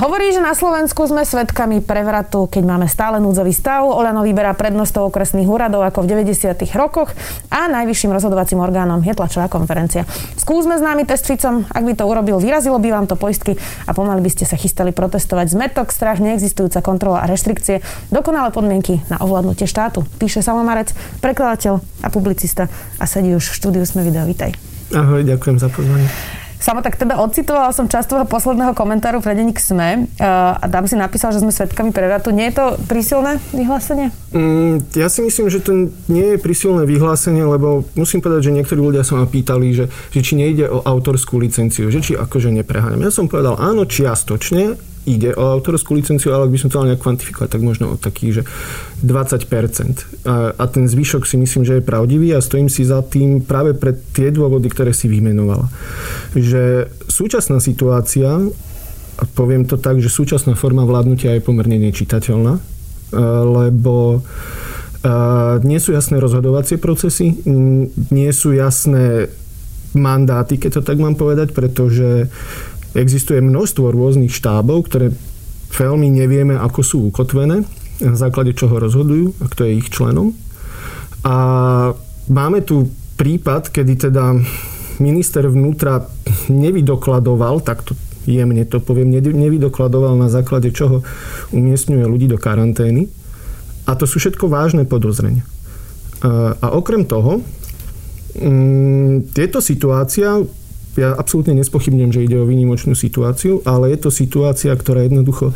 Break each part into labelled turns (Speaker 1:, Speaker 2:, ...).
Speaker 1: Hovorí, že na Slovensku sme svedkami prevratu, keď máme stále núdzový stav. Olano vyberá prednostov okresných úradov ako v 90. rokoch a najvyšším rozhodovacím orgánom je tlačová konferencia. Skúsme známy test Ficom, ak by to urobil, vyrazilo by vám to poistky a pomaly by ste sa chystali protestovať. Zmetok, strach, neexistujúca kontrola a reštrikcie, dokonalé podmienky na ovládnutie štátu. Píše Salomarec, prekladateľ a publicista a sedí už v štúdiu Sme video. Vítaj.
Speaker 2: Ahoj, ďakujem za pozvanie.
Speaker 1: Samo tak teda odcitovala som časť toho posledného komentáru pre denník SME uh, a tam si napísal, že sme svetkami prevratu. Nie je to prísilné vyhlásenie?
Speaker 2: Mm, ja si myslím, že to nie je prísilné vyhlásenie, lebo musím povedať, že niektorí ľudia sa ma pýtali, že, že či nejde o autorskú licenciu, že či akože nepreháňam. Ja som povedal áno, čiastočne, ide o autorskú licenciu, ale ak by som to mal nejak kvantifikovať, tak možno o takých, že 20%. A, a ten zvyšok si myslím, že je pravdivý a stojím si za tým práve pre tie dôvody, ktoré si vymenovala. Že súčasná situácia, a poviem to tak, že súčasná forma vládnutia je pomerne nečitateľná, lebo nie sú jasné rozhodovacie procesy, nie sú jasné mandáty, keď to tak mám povedať, pretože Existuje množstvo rôznych štábov, ktoré veľmi nevieme, ako sú ukotvené, na základe čoho rozhodujú a kto je ich členom. A máme tu prípad, kedy teda minister vnútra nevydokladoval, takto jemne to poviem, nevydokladoval na základe čoho umiestňuje ľudí do karantény. A to sú všetko vážne podozrenia. A okrem toho, mm, tieto situácia ja absolútne nespochybnem, že ide o výnimočnú situáciu, ale je to situácia, ktorá jednoducho e,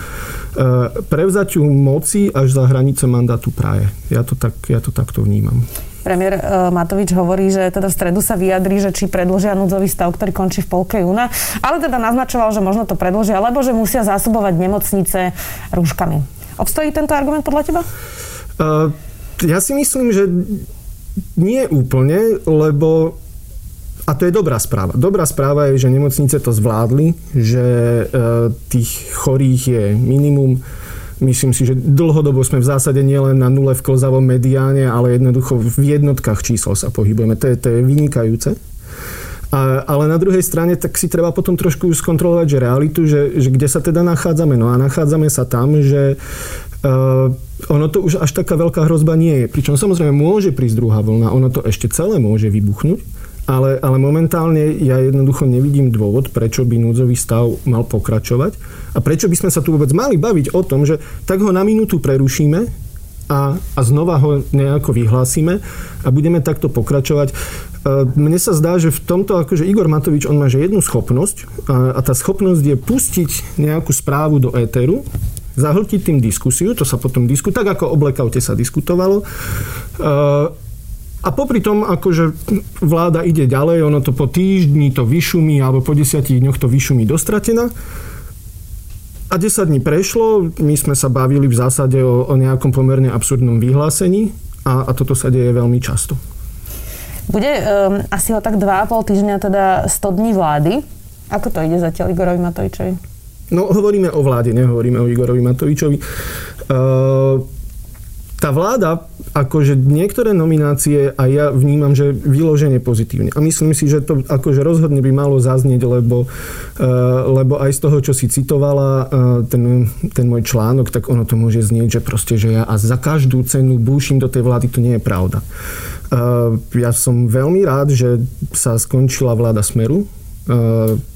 Speaker 2: prevzaťu moci až za hranice mandátu praje. Ja to, tak, ja to takto vnímam.
Speaker 1: Premiér e, Matovič hovorí, že teda v stredu sa vyjadrí, že či predložia núdzový stav, ktorý končí v polke júna, ale teda naznačoval, že možno to predložia, lebo že musia zásobovať nemocnice rúškami. Obstojí tento argument podľa teba? Uh,
Speaker 2: ja si myslím, že nie úplne, lebo a to je dobrá správa. Dobrá správa je, že nemocnice to zvládli, že e, tých chorých je minimum. Myslím si, že dlhodobo sme v zásade nielen na nule v klozavom mediáne, ale jednoducho v jednotkách čísel sa pohybujeme. To je, to je vynikajúce. A, ale na druhej strane tak si treba potom trošku skontrolovať, že realitu, že, že kde sa teda nachádzame. No a nachádzame sa tam, že uh, ono to už až taká veľká hrozba nie je. Pričom samozrejme môže prísť druhá vlna, ono to ešte celé môže vybuchnúť. Ale, ale momentálne ja jednoducho nevidím dôvod, prečo by núdzový stav mal pokračovať a prečo by sme sa tu vôbec mali baviť o tom, že tak ho na minútu prerušíme a, a znova ho nejako vyhlásime a budeme takto pokračovať. E, mne sa zdá, že v tomto, akože Igor Matovič, on má že jednu schopnosť a, a tá schopnosť je pustiť nejakú správu do éteru, zahltiť tým diskusiu, to sa potom diskutuje, tak ako o blackoute sa diskutovalo, e, a popri tom, akože vláda ide ďalej, ono to po týždni to vyšumí, alebo po desiatich dňoch to vyšumí dostratená. A 10 dní prešlo, my sme sa bavili v zásade o, o nejakom pomerne absurdnom vyhlásení a, a toto sa deje veľmi často.
Speaker 1: Bude um, asi o tak 2,5 týždňa, teda 100 dní vlády. Ako to ide zatiaľ Igorovi Matovičovi?
Speaker 2: No, hovoríme o vláde, nehovoríme o Igorovi Matovičovi. Uh, tá vláda, akože niektoré nominácie a ja vnímam, že vyloženie pozitívne. A myslím si, že to akože rozhodne by malo zaznieť, lebo, uh, lebo aj z toho, čo si citovala, uh, ten, ten môj článok, tak ono to môže znieť, že proste, že ja a za každú cenu búšim do tej vlády, to nie je pravda. Uh, ja som veľmi rád, že sa skončila vláda Smeru,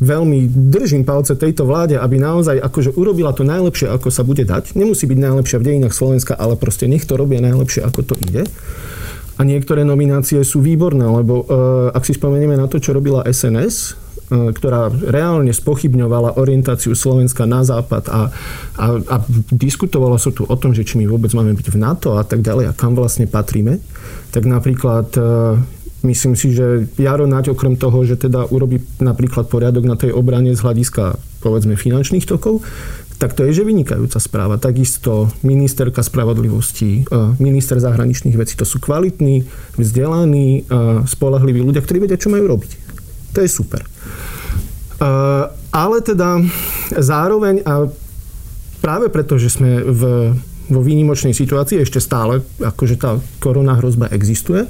Speaker 2: veľmi držím palce tejto vláde, aby naozaj akože urobila to najlepšie, ako sa bude dať. Nemusí byť najlepšia v dejinách Slovenska, ale proste nech to robia najlepšie, ako to ide. A niektoré nominácie sú výborné, lebo uh, ak si spomenieme na to, čo robila SNS, uh, ktorá reálne spochybňovala orientáciu Slovenska na západ a, a, a diskutovalo sa tu o tom, že či my vôbec máme byť v NATO a tak ďalej a kam vlastne patríme, tak napríklad Myslím si, že Jaro Naď okrem toho, že teda urobí napríklad poriadok na tej obrane z hľadiska povedzme finančných tokov, tak to je, že vynikajúca správa. Takisto ministerka spravodlivosti, e, minister zahraničných vecí, to sú kvalitní, vzdelaní, e, spolahliví ľudia, ktorí vedia, čo majú robiť. To je super. E, ale teda zároveň, a práve preto, že sme v, vo výnimočnej situácii, ešte stále, akože tá korona hrozba existuje,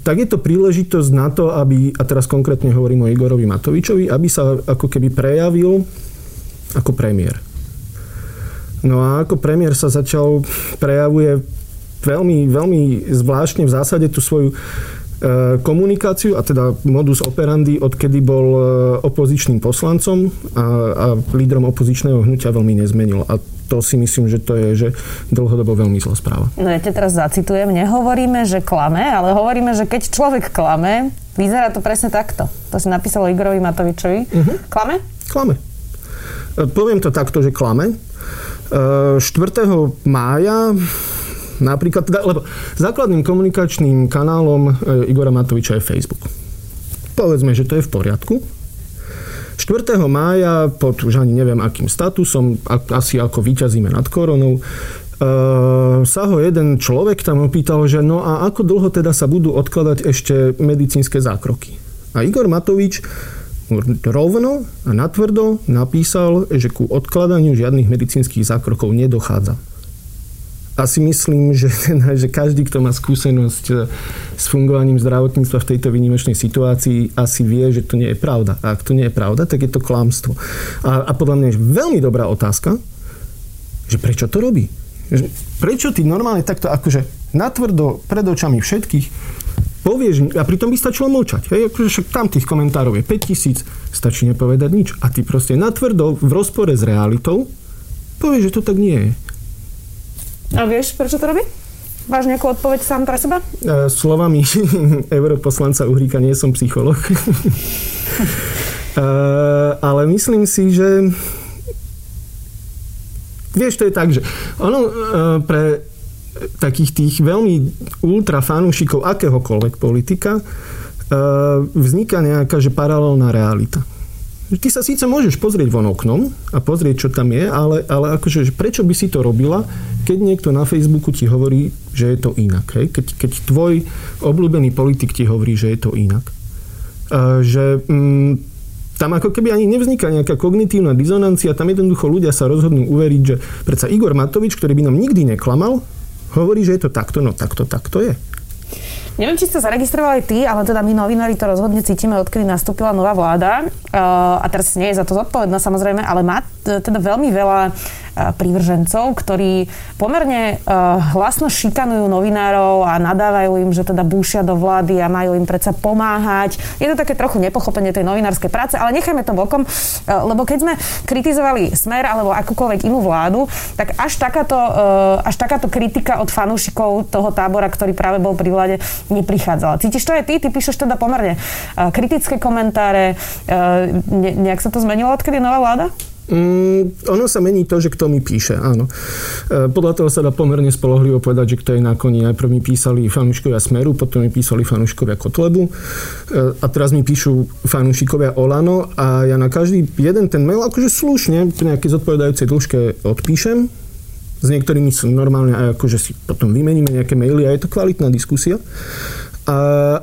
Speaker 2: tak je to príležitosť na to, aby, a teraz konkrétne hovorím o Igorovi Matovičovi, aby sa ako keby prejavil ako premiér. No a ako premiér sa začal, prejavuje veľmi, veľmi zvláštne v zásade tú svoju e, komunikáciu a teda modus operandi, odkedy bol e, opozičným poslancom a, a lídrom opozičného hnutia veľmi nezmenil. A to si myslím, že to je že dlhodobo veľmi zlá správa.
Speaker 1: No ja te teraz zacitujem, nehovoríme, že klame, ale hovoríme, že keď človek klame, vyzerá to presne takto. To si napísalo Igorovi Matovičovi. Uh-huh. Klame?
Speaker 2: Klame. E, poviem to takto, že klame. 4. mája Napríklad, teda, lebo základným komunikačným kanálom e, Igora Matoviča je Facebook. Povedzme, že to je v poriadku. 4. mája pod už ani neviem akým statusom, asi ako vyťazíme nad koronou, Uh, sa ho jeden človek tam opýtal, že no a ako dlho teda sa budú odkladať ešte medicínske zákroky. A Igor Matovič rovno a natvrdo napísal, že ku odkladaniu žiadnych medicínskych zákrokov nedochádza asi myslím, že, že každý, kto má skúsenosť e, s fungovaním zdravotníctva v tejto výnimočnej situácii, asi vie, že to nie je pravda. A ak to nie je pravda, tak je to klamstvo. A, a podľa mňa je veľmi dobrá otázka, že prečo to robí? Prečo ty normálne takto akože natvrdo pred očami všetkých povieš, a pritom by stačilo mlčať. Hej? Akože však tam tých komentárov je 5000, stačí nepovedať nič. A ty proste natvrdo v rozpore s realitou povieš, že to tak nie je.
Speaker 1: A vieš, prečo to robí? Máš nejakú odpoveď sám pre seba?
Speaker 2: E, slovami europoslanca Uhríka nie som psycholog. e, ale myslím si, že vieš, to je tak, že ono e, pre takých tých veľmi ultra fanúšikov akéhokoľvek politika e, vzniká nejaká že paralelná realita. Ty sa síce môžeš pozrieť von oknom a pozrieť, čo tam je, ale, ale akože, prečo by si to robila, keď niekto na Facebooku ti hovorí, že je to inak. Hej? Keď, keď tvoj obľúbený politik ti hovorí, že je to inak. Uh, že mm, tam ako keby ani nevzniká nejaká kognitívna dizonancia, tam jednoducho ľudia sa rozhodnú uveriť, že predsa Igor Matovič, ktorý by nám nikdy neklamal, hovorí, že je to takto, no takto, takto je.
Speaker 1: Neviem, či ste zaregistrovali ty, ale teda my novinári to rozhodne cítime, odkedy nastúpila nová vláda. Uh, a teraz nie je za to zodpovedná samozrejme, ale má teda veľmi veľa prívržencov, ktorí pomerne hlasno šikanujú novinárov a nadávajú im, že teda búšia do vlády a majú im predsa pomáhať. Je to také trochu nepochopenie tej novinárskej práce, ale nechajme to bokom, lebo keď sme kritizovali Smer alebo akúkoľvek inú vládu, tak až takáto, až takáto kritika od fanúšikov toho tábora, ktorý práve bol pri vláde, neprichádzala. Cítiš to aj ty? Ty píšeš teda pomerne kritické komentáre. Ne, nejak sa to zmenilo, odkedy je nová vláda?
Speaker 2: Mm, ono sa mení to, že kto mi píše, áno. E, podľa toho sa dá pomerne spolohlivo povedať, že kto je na koni. Najprv mi písali fanúškovia Smeru, potom mi písali fanúškovia Kotlebu e, a teraz mi píšu fanúšikovia Olano a ja na každý jeden ten mail akože slušne v nejakej zodpovedajúcej dĺžke odpíšem. S niektorými sú normálne aj akože si potom vymeníme nejaké maily a je to kvalitná diskusia. A,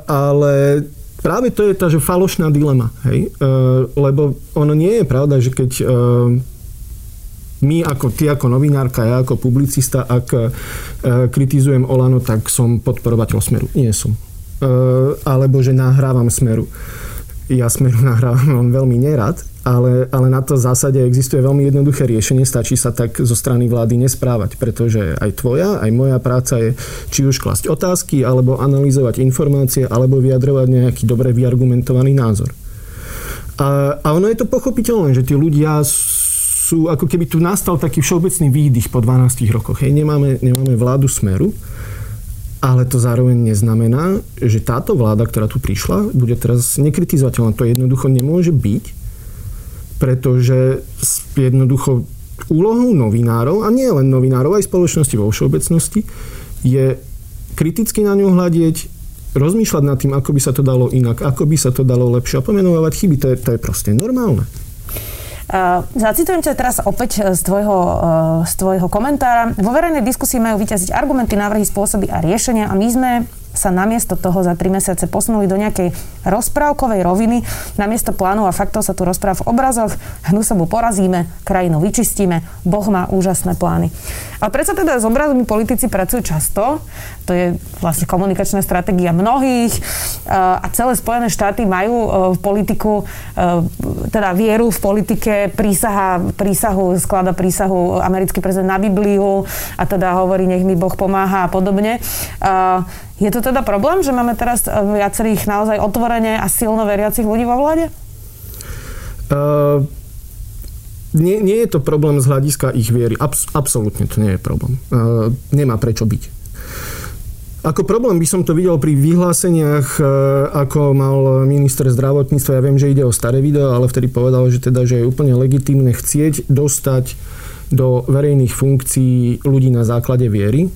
Speaker 2: ale práve to je tá, že falošná dilema. Hej? E, lebo ono nie je pravda, že keď e, my ako ty ako novinárka, ja ako publicista, ak e, kritizujem Olano, tak som podporovateľ Smeru. Nie som. E, alebo že nahrávam Smeru. Ja Smeru nahrávam veľmi nerad, ale, ale na to zásade existuje veľmi jednoduché riešenie. Stačí sa tak zo strany vlády nesprávať, pretože aj tvoja, aj moja práca je či už klasť otázky, alebo analyzovať informácie, alebo vyjadrovať nejaký dobre vyargumentovaný názor. A, a ono je to pochopiteľné, že tí ľudia sú, ako keby tu nastal taký všeobecný výdych po 12 rokoch. Hej, nemáme, nemáme vládu smeru, ale to zároveň neznamená, že táto vláda, ktorá tu prišla, bude teraz nekritizovateľná. To jednoducho nemôže byť, pretože jednoducho úlohou novinárov, a nie len novinárov, aj spoločnosti vo všeobecnosti, je kriticky na ňu hľadieť, rozmýšľať nad tým, ako by sa to dalo inak, ako by sa to dalo lepšie a pomenovať chyby. To je, to je proste normálne.
Speaker 1: Uh, zacitujem ťa teraz opäť z tvojho, uh, z tvojho komentára. Vo verejnej diskusii majú vyťaziť argumenty, návrhy, spôsoby a riešenia a my sme sa namiesto toho za tri mesiace posunuli do nejakej rozprávkovej roviny. Namiesto plánov a faktov sa tu rozpráva v obrazoch. Hnusobu porazíme, krajinu vyčistíme, Boh má úžasné plány. Ale predsa teda s obrazmi politici pracujú často. To je vlastne komunikačná stratégia mnohých a celé Spojené štáty majú e, v politiku, e, teda vieru v politike, prísaha, prísahu, sklada prísahu americký prezident na Bibliu a teda hovorí, nech mi Boh pomáha a podobne. Je to teda problém, že máme teraz e, viacerých naozaj otvorene a silno veriacich ľudí vo vláde? Uh,
Speaker 2: nie, nie je to problém z hľadiska ich viery. Abs- absolútne to nie je problém. Uh, nemá prečo byť. Ako problém by som to videl pri vyhláseniach, ako mal minister zdravotníctva. Ja viem, že ide o staré video, ale vtedy povedal, že, teda, že je úplne legitímne chcieť dostať do verejných funkcií ľudí na základe viery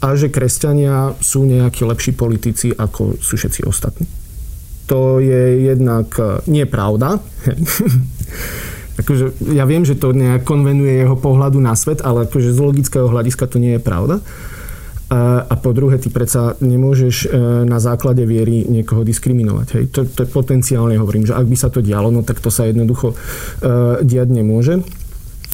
Speaker 2: a že kresťania sú nejakí lepší politici, ako sú všetci ostatní. To je jednak e, nepravda. akože, ja viem, že to nejak konvenuje jeho pohľadu na svet, ale akože z logického hľadiska to nie je pravda. A, a po druhé, ty predsa nemôžeš e, na základe viery niekoho diskriminovať. Hej. To, to potenciálne hovorím, že ak by sa to dialo, no tak to sa jednoducho uh, diať nemôže.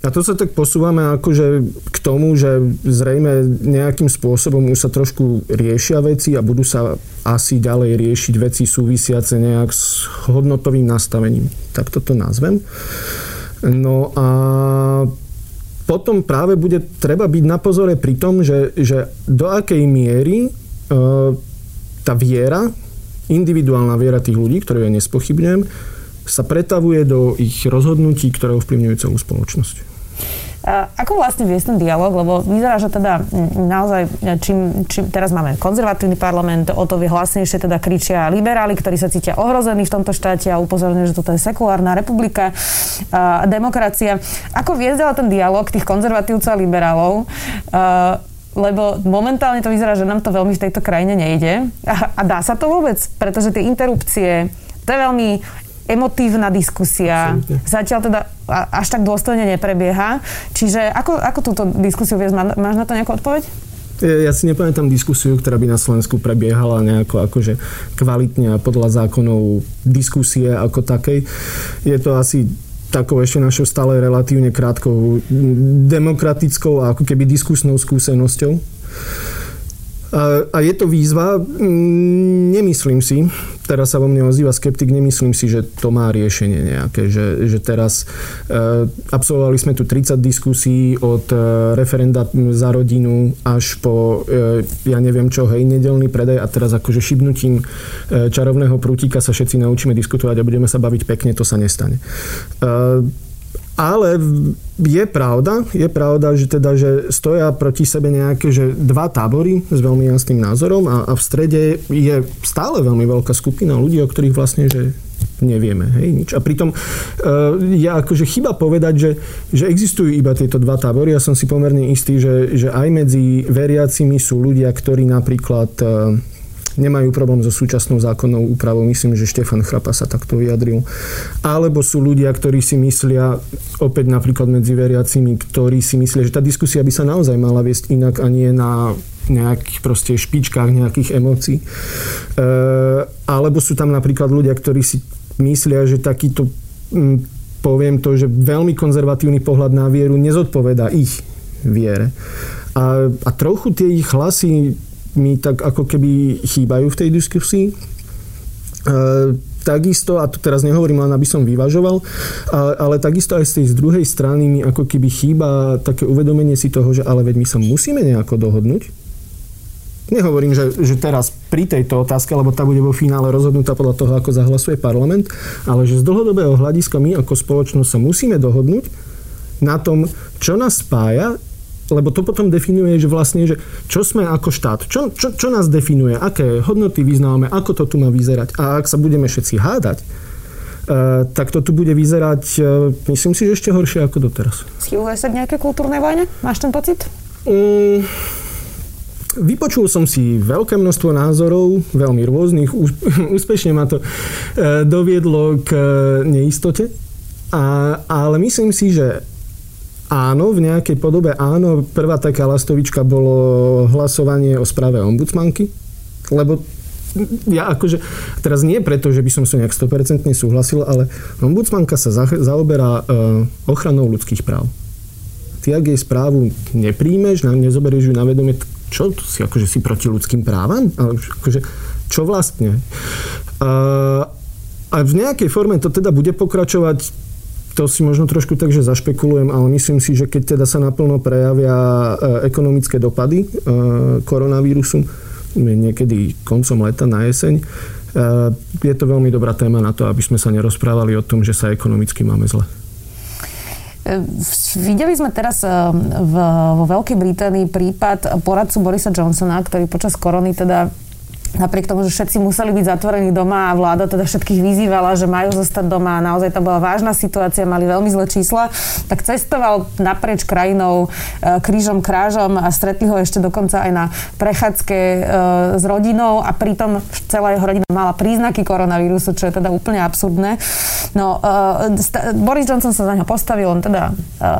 Speaker 2: A to sa tak posúvame akože k tomu, že zrejme nejakým spôsobom už sa trošku riešia veci a budú sa asi ďalej riešiť veci súvisiace nejak s hodnotovým nastavením. Tak toto nazvem. No a potom práve bude treba byť na pozore pri tom, že, že do akej miery e, tá viera, individuálna viera tých ľudí, ktorú ja nespochybňujem, sa pretavuje do ich rozhodnutí, ktoré ovplyvňujú celú spoločnosť.
Speaker 1: Ako vlastne viesť ten dialog? Lebo vyzerá, že teda naozaj, čím, čím teraz máme konzervatívny parlament, o to vyhlasnejšie teda kričia liberáli, ktorí sa cítia ohrození v tomto štáte a upozorňujú, že toto je sekulárna republika, a demokracia. Ako viesť ale ten dialog tých konzervatívcov a liberálov? lebo momentálne to vyzerá, že nám to veľmi v tejto krajine nejde. A, a dá sa to vôbec? Pretože tie interrupcie, to je veľmi emotívna diskusia. Absolutne. Zatiaľ teda až tak dôstojne neprebieha. Čiže ako, ako túto diskusiu viesť? Máš na to nejakú odpoveď?
Speaker 2: Ja si nepamätám diskusiu, ktorá by na Slovensku prebiehala nejako akože kvalitne a podľa zákonov diskusie ako takej. Je to asi takou ešte našou stále relatívne krátkou demokratickou a ako keby diskusnou skúsenosťou. A, a je to výzva, mm, nemyslím si, teraz sa vo mne ozýva skeptik, nemyslím si, že to má riešenie nejaké, že, že teraz e, absolvovali sme tu 30 diskusí od e, referenda za rodinu až po, e, ja neviem čo, hej, nedelný predaj a teraz akože šibnutím e, čarovného prútika sa všetci naučíme diskutovať a budeme sa baviť pekne, to sa nestane. E, ale je pravda, je pravda, že teda, že stoja proti sebe nejaké, že dva tábory s veľmi jasným názorom a, a v strede je stále veľmi veľká skupina ľudí, o ktorých vlastne, že nevieme. Hej, nič. A pritom uh, je akože chyba povedať, že, že existujú iba tieto dva tábory. Ja som si pomerne istý, že, že aj medzi veriacimi sú ľudia, ktorí napríklad uh, nemajú problém so súčasnou zákonnou úpravou. Myslím, že Štefan Chrapa sa takto vyjadril. Alebo sú ľudia, ktorí si myslia, opäť napríklad medzi veriacimi, ktorí si myslia, že tá diskusia by sa naozaj mala viesť inak a nie na nejakých proste špičkách nejakých emócií. E, alebo sú tam napríklad ľudia, ktorí si myslia, že takýto poviem to, že veľmi konzervatívny pohľad na vieru nezodpoveda ich viere. A, a trochu tie ich hlasy mi tak ako keby chýbajú v tej diskusii. E, takisto, a to teraz nehovorím len, aby som vyvažoval, ale takisto aj z tej z druhej strany mi ako keby chýba také uvedomenie si toho, že ale veď my sa musíme nejako dohodnúť. Nehovorím, že, že teraz pri tejto otázke, lebo tá bude vo finále rozhodnutá podľa toho, ako zahlasuje parlament, ale že z dlhodobého hľadiska my ako spoločnosť sa musíme dohodnúť na tom, čo nás spája lebo to potom definuje, že vlastne, že čo sme ako štát, čo, čo, čo nás definuje, aké hodnoty vyznávame, ako to tu má vyzerať. A ak sa budeme všetci hádať, Uh, tak to tu bude vyzerať, uh, myslím si, že ešte horšie ako doteraz.
Speaker 1: Schyluje sa k nejaké kultúrnej vojne? Máš ten pocit?
Speaker 2: Um, vypočul som si veľké množstvo názorov, veľmi rôznych. Úspešne ma to uh, doviedlo k neistote. A, ale myslím si, že Áno, v nejakej podobe áno. Prvá taká lastovička bolo hlasovanie o správe ombudsmanky. Lebo ja akože, teraz nie preto, že by som sa nejak 100% súhlasil, ale ombudsmanka sa zaoberá uh, ochranou ľudských práv. Ty, ak jej správu nepríjmeš, nezoberieš ju na vedomie, čo si akože si proti ľudským právam? Akože, čo vlastne? Uh, a v nejakej forme to teda bude pokračovať to si možno trošku tak, že zašpekulujem, ale myslím si, že keď teda sa naplno prejavia e, ekonomické dopady e, koronavírusu, niekedy koncom leta na jeseň, e, je to veľmi dobrá téma na to, aby sme sa nerozprávali o tom, že sa ekonomicky máme zle.
Speaker 1: Videli sme teraz vo Veľkej Británii prípad poradcu Borisa Johnsona, ktorý počas korony teda napriek tomu, že všetci museli byť zatvorení doma a vláda teda všetkých vyzývala, že majú zostať doma a naozaj to bola vážna situácia, mali veľmi zlé čísla, tak cestoval naprieč krajinou e, krížom, krážom a stretli ho ešte dokonca aj na prechádzke e, s rodinou a pritom celá jeho rodina mala príznaky koronavírusu, čo je teda úplne absurdné. No, e, Boris Johnson sa za ňo postavil, on teda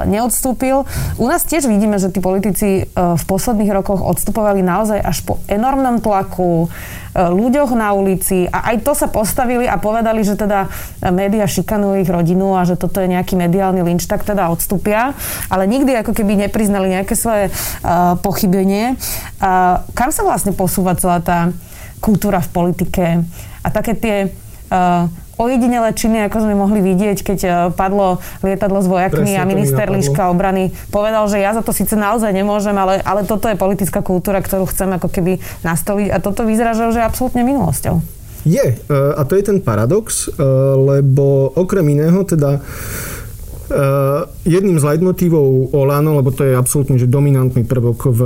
Speaker 1: neodstúpil. U nás tiež vidíme, že tí politici v posledných rokoch odstupovali naozaj až po enormnom tlaku, ľuďoch na ulici a aj to sa postavili a povedali, že teda média šikanujú ich rodinu a že toto je nejaký mediálny lynč, tak teda odstúpia. Ale nikdy ako keby nepriznali nejaké svoje uh, pochybenie. Uh, kam sa vlastne posúva celá tá kultúra v politike a také tie uh, ojedinelé činy, ako sme mohli vidieť, keď e, padlo lietadlo s vojakmi Presne, a minister Liška obrany povedal, že ja za to síce naozaj nemôžem, ale, ale toto je politická kultúra, ktorú chcem ako keby nastoliť a toto vyzerá, že už je absolútne minulosťou.
Speaker 2: Je, e, a to je ten paradox, e, lebo okrem iného teda jedným z leitmotívov Olano, lebo to je absolútne že dominantný prvok v,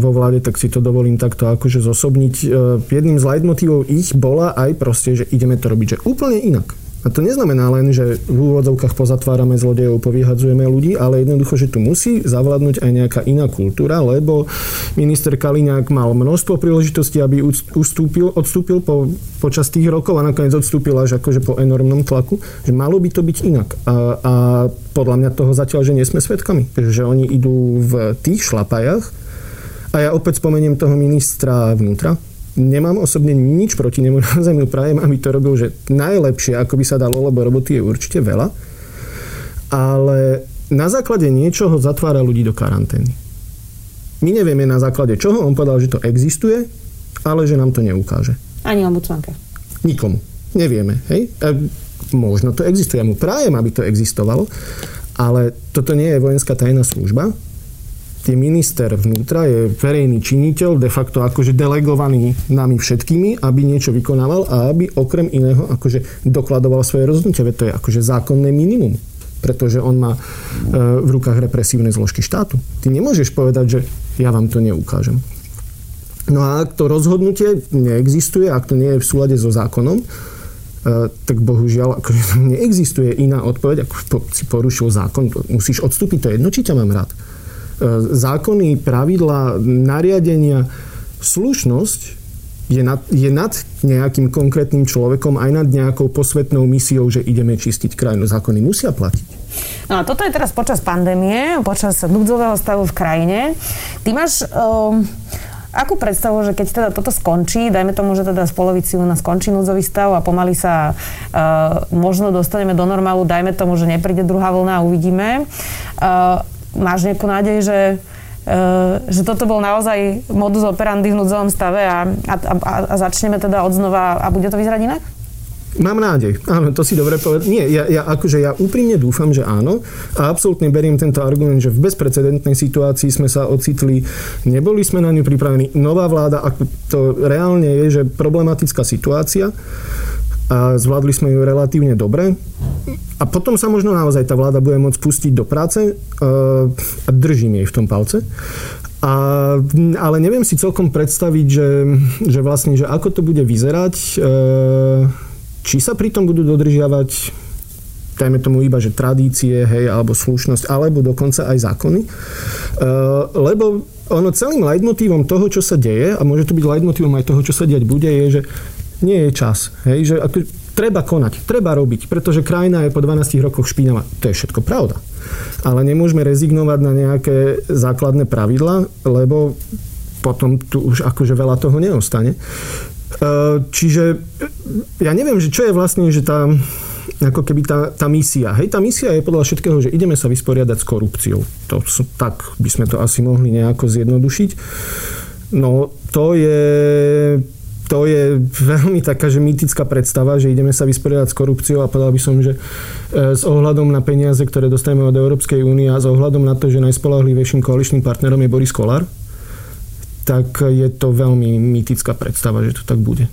Speaker 2: vo vláde, tak si to dovolím takto akože zosobniť. Uh, jedným z leitmotívov ich bola aj proste, že ideme to robiť že úplne inak. A to neznamená len, že v úvodzovkách pozatvárame zlodejov, povyhadzujeme ľudí, ale jednoducho, že tu musí zavládnuť aj nejaká iná kultúra, lebo minister Kaliňák mal množstvo príležitostí, aby ustúpil, odstúpil po, počas tých rokov a nakoniec odstúpil až akože po enormnom tlaku, že malo by to byť inak. A, a podľa mňa toho zatiaľ, že nie sme svedkami. Že oni idú v tých šlapajach a ja opäť spomeniem toho ministra vnútra, nemám osobne nič proti nemu, naozaj mu prajem, aby to robil, že najlepšie, ako by sa dalo, lebo roboty je určite veľa, ale na základe niečoho zatvára ľudí do karantény. My nevieme na základe čoho, on povedal, že to existuje, ale že nám to neukáže.
Speaker 1: Ani ombudsmanka.
Speaker 2: Nikomu. Nevieme, hej? A možno to existuje, ja mu prajem, aby to existovalo, ale toto nie je vojenská tajná služba, kde minister vnútra je verejný činiteľ, de facto akože delegovaný nami všetkými, aby niečo vykonával a aby okrem iného akože dokladoval svoje rozhodnutie. Veď to je akože zákonné minimum pretože on má e, v rukách represívne zložky štátu. Ty nemôžeš povedať, že ja vám to neukážem. No a ak to rozhodnutie neexistuje, ak to nie je v súlade so zákonom, e, tak bohužiaľ akože neexistuje iná odpoveď, ako si porušil zákon, musíš odstúpiť, to je jedno, či ťa mám rád. E, zákony, pravidla, nariadenia, slušnosť je nad, je nad nejakým konkrétnym človekom, aj nad nejakou posvetnou misiou, že ideme čistiť krajinu. Zákony musia platiť.
Speaker 1: No a toto je teraz počas pandémie, počas núdzového stavu v krajine. Ty máš... Um, akú predstavu, že keď teda toto skončí, dajme tomu, že teda z polovici u nás skončí núdzový stav a pomaly sa uh, možno dostaneme do normálu, dajme tomu, že nepríde druhá vlna a uvidíme. Uh, máš nejakú nádej, že Uh, že toto bol naozaj modus operandi v núdzovom stave a, a, a, a začneme teda odznova a bude to vyzerať inak?
Speaker 2: Mám nádej. Áno, to si dobre povedať. Nie, ja, ja, akože ja úprimne dúfam, že áno. A absolútne beriem tento argument, že v bezprecedentnej situácii sme sa ocitli, neboli sme na ňu pripravení. Nová vláda, ako to reálne je, že problematická situácia a zvládli sme ju relatívne dobre. A potom sa možno naozaj tá vláda bude môcť pustiť do práce e, a držím jej v tom palce. A, ale neviem si celkom predstaviť, že, že vlastne, že ako to bude vyzerať, e, či sa pritom budú dodržiavať dajme tomu iba, že tradície, hej, alebo slušnosť, alebo dokonca aj zákony. E, lebo ono celým leitmotívom toho, čo sa deje, a môže to byť leitmotívom aj toho, čo sa diať bude, je, že nie je čas. Hej, že ako, treba konať, treba robiť, pretože krajina je po 12 rokoch špinavá. To je všetko pravda. Ale nemôžeme rezignovať na nejaké základné pravidla, lebo potom tu už akože veľa toho neostane. Čiže ja neviem, že čo je vlastne, že tá, ako keby tá, tá misia. Hej, tá misia je podľa všetkého, že ideme sa vysporiadať s korupciou. To, tak by sme to asi mohli nejako zjednodušiť. No, to je, to je veľmi taká, že mýtická predstava, že ideme sa vysporiadať s korupciou a povedal by som, že e, s ohľadom na peniaze, ktoré dostaneme od Európskej únie a s ohľadom na to, že najspolahlivejším koaličným partnerom je Boris Kolár, tak je to veľmi mýtická predstava, že to tak bude.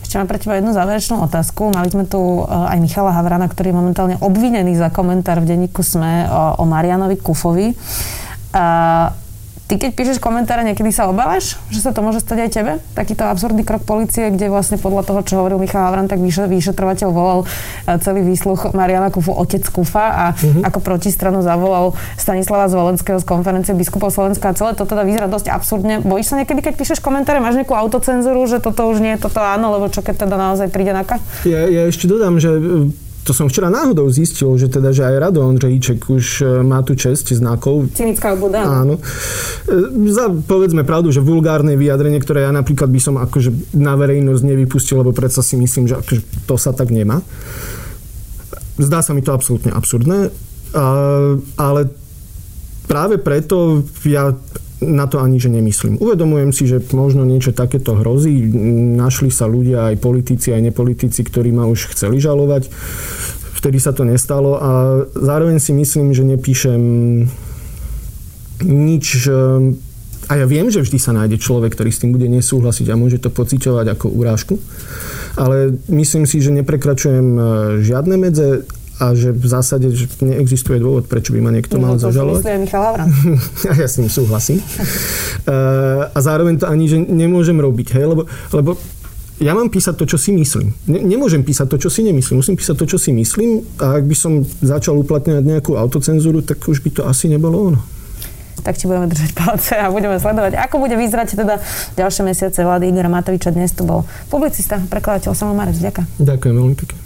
Speaker 1: Ešte mám pre teba jednu záverečnú otázku. Mali sme tu e, aj Michala Havrana, ktorý je momentálne obvinený za komentár v denníku SME o, o Marianovi Kufovi. A Ty keď píšeš komentáre, niekedy sa obávaš, že sa to môže stať aj tebe? Takýto absurdný krok policie, kde vlastne podľa toho, čo hovoril Michal Havran, tak vyšetrovateľ volal e, celý výsluch Mariana Kufu otec Kufa a uh-huh. ako protistranu zavolal Stanislava Zvolenského z konferencie biskupov Slovenska a celé to teda vyzerá dosť absurdne. Bojíš sa niekedy, keď píšeš komentáre, máš nejakú autocenzúru, že toto už nie je toto áno, lebo čo keď teda naozaj príde na
Speaker 2: Ja, ja ešte dodám, že to som včera náhodou zistil, že teda, že aj Rado Ondřejíček už e, má tu česť znakov.
Speaker 1: Cynická obuda.
Speaker 2: Áno. E, za, povedzme pravdu, že vulgárne vyjadrenie, ktoré ja napríklad by som akože na verejnosť nevypustil, lebo predsa si myslím, že akože to sa tak nemá. Zdá sa mi to absolútne absurdné, ale práve preto ja na to ani že nemyslím. Uvedomujem si, že možno niečo takéto hrozí. Našli sa ľudia, aj politici, aj nepolitici, ktorí ma už chceli žalovať. Vtedy sa to nestalo a zároveň si myslím, že nepíšem nič a ja viem, že vždy sa nájde človek, ktorý s tým bude nesúhlasiť a môže to pociťovať ako urážku. Ale myslím si, že neprekračujem e, žiadne medze a že v zásade že neexistuje dôvod, prečo by ma niekto no, mal zažalovať.
Speaker 1: To Michal
Speaker 2: a ja s ním súhlasím. Uh, a zároveň to ani, že nemôžem robiť, hej, lebo, lebo ja mám písať to, čo si myslím. Ne, nemôžem písať to, čo si nemyslím. Musím písať to, čo si myslím a ak by som začal uplatňovať nejakú autocenzúru, tak už by to asi nebolo ono
Speaker 1: tak ti budeme držať palce a budeme sledovať, ako bude vyzerať teda ďalšie mesiace vlády Igora Matoviča. Dnes tu bol publicista, prekladateľ Samo Marec. Ďakujem.
Speaker 2: Ďakujem veľmi pekne.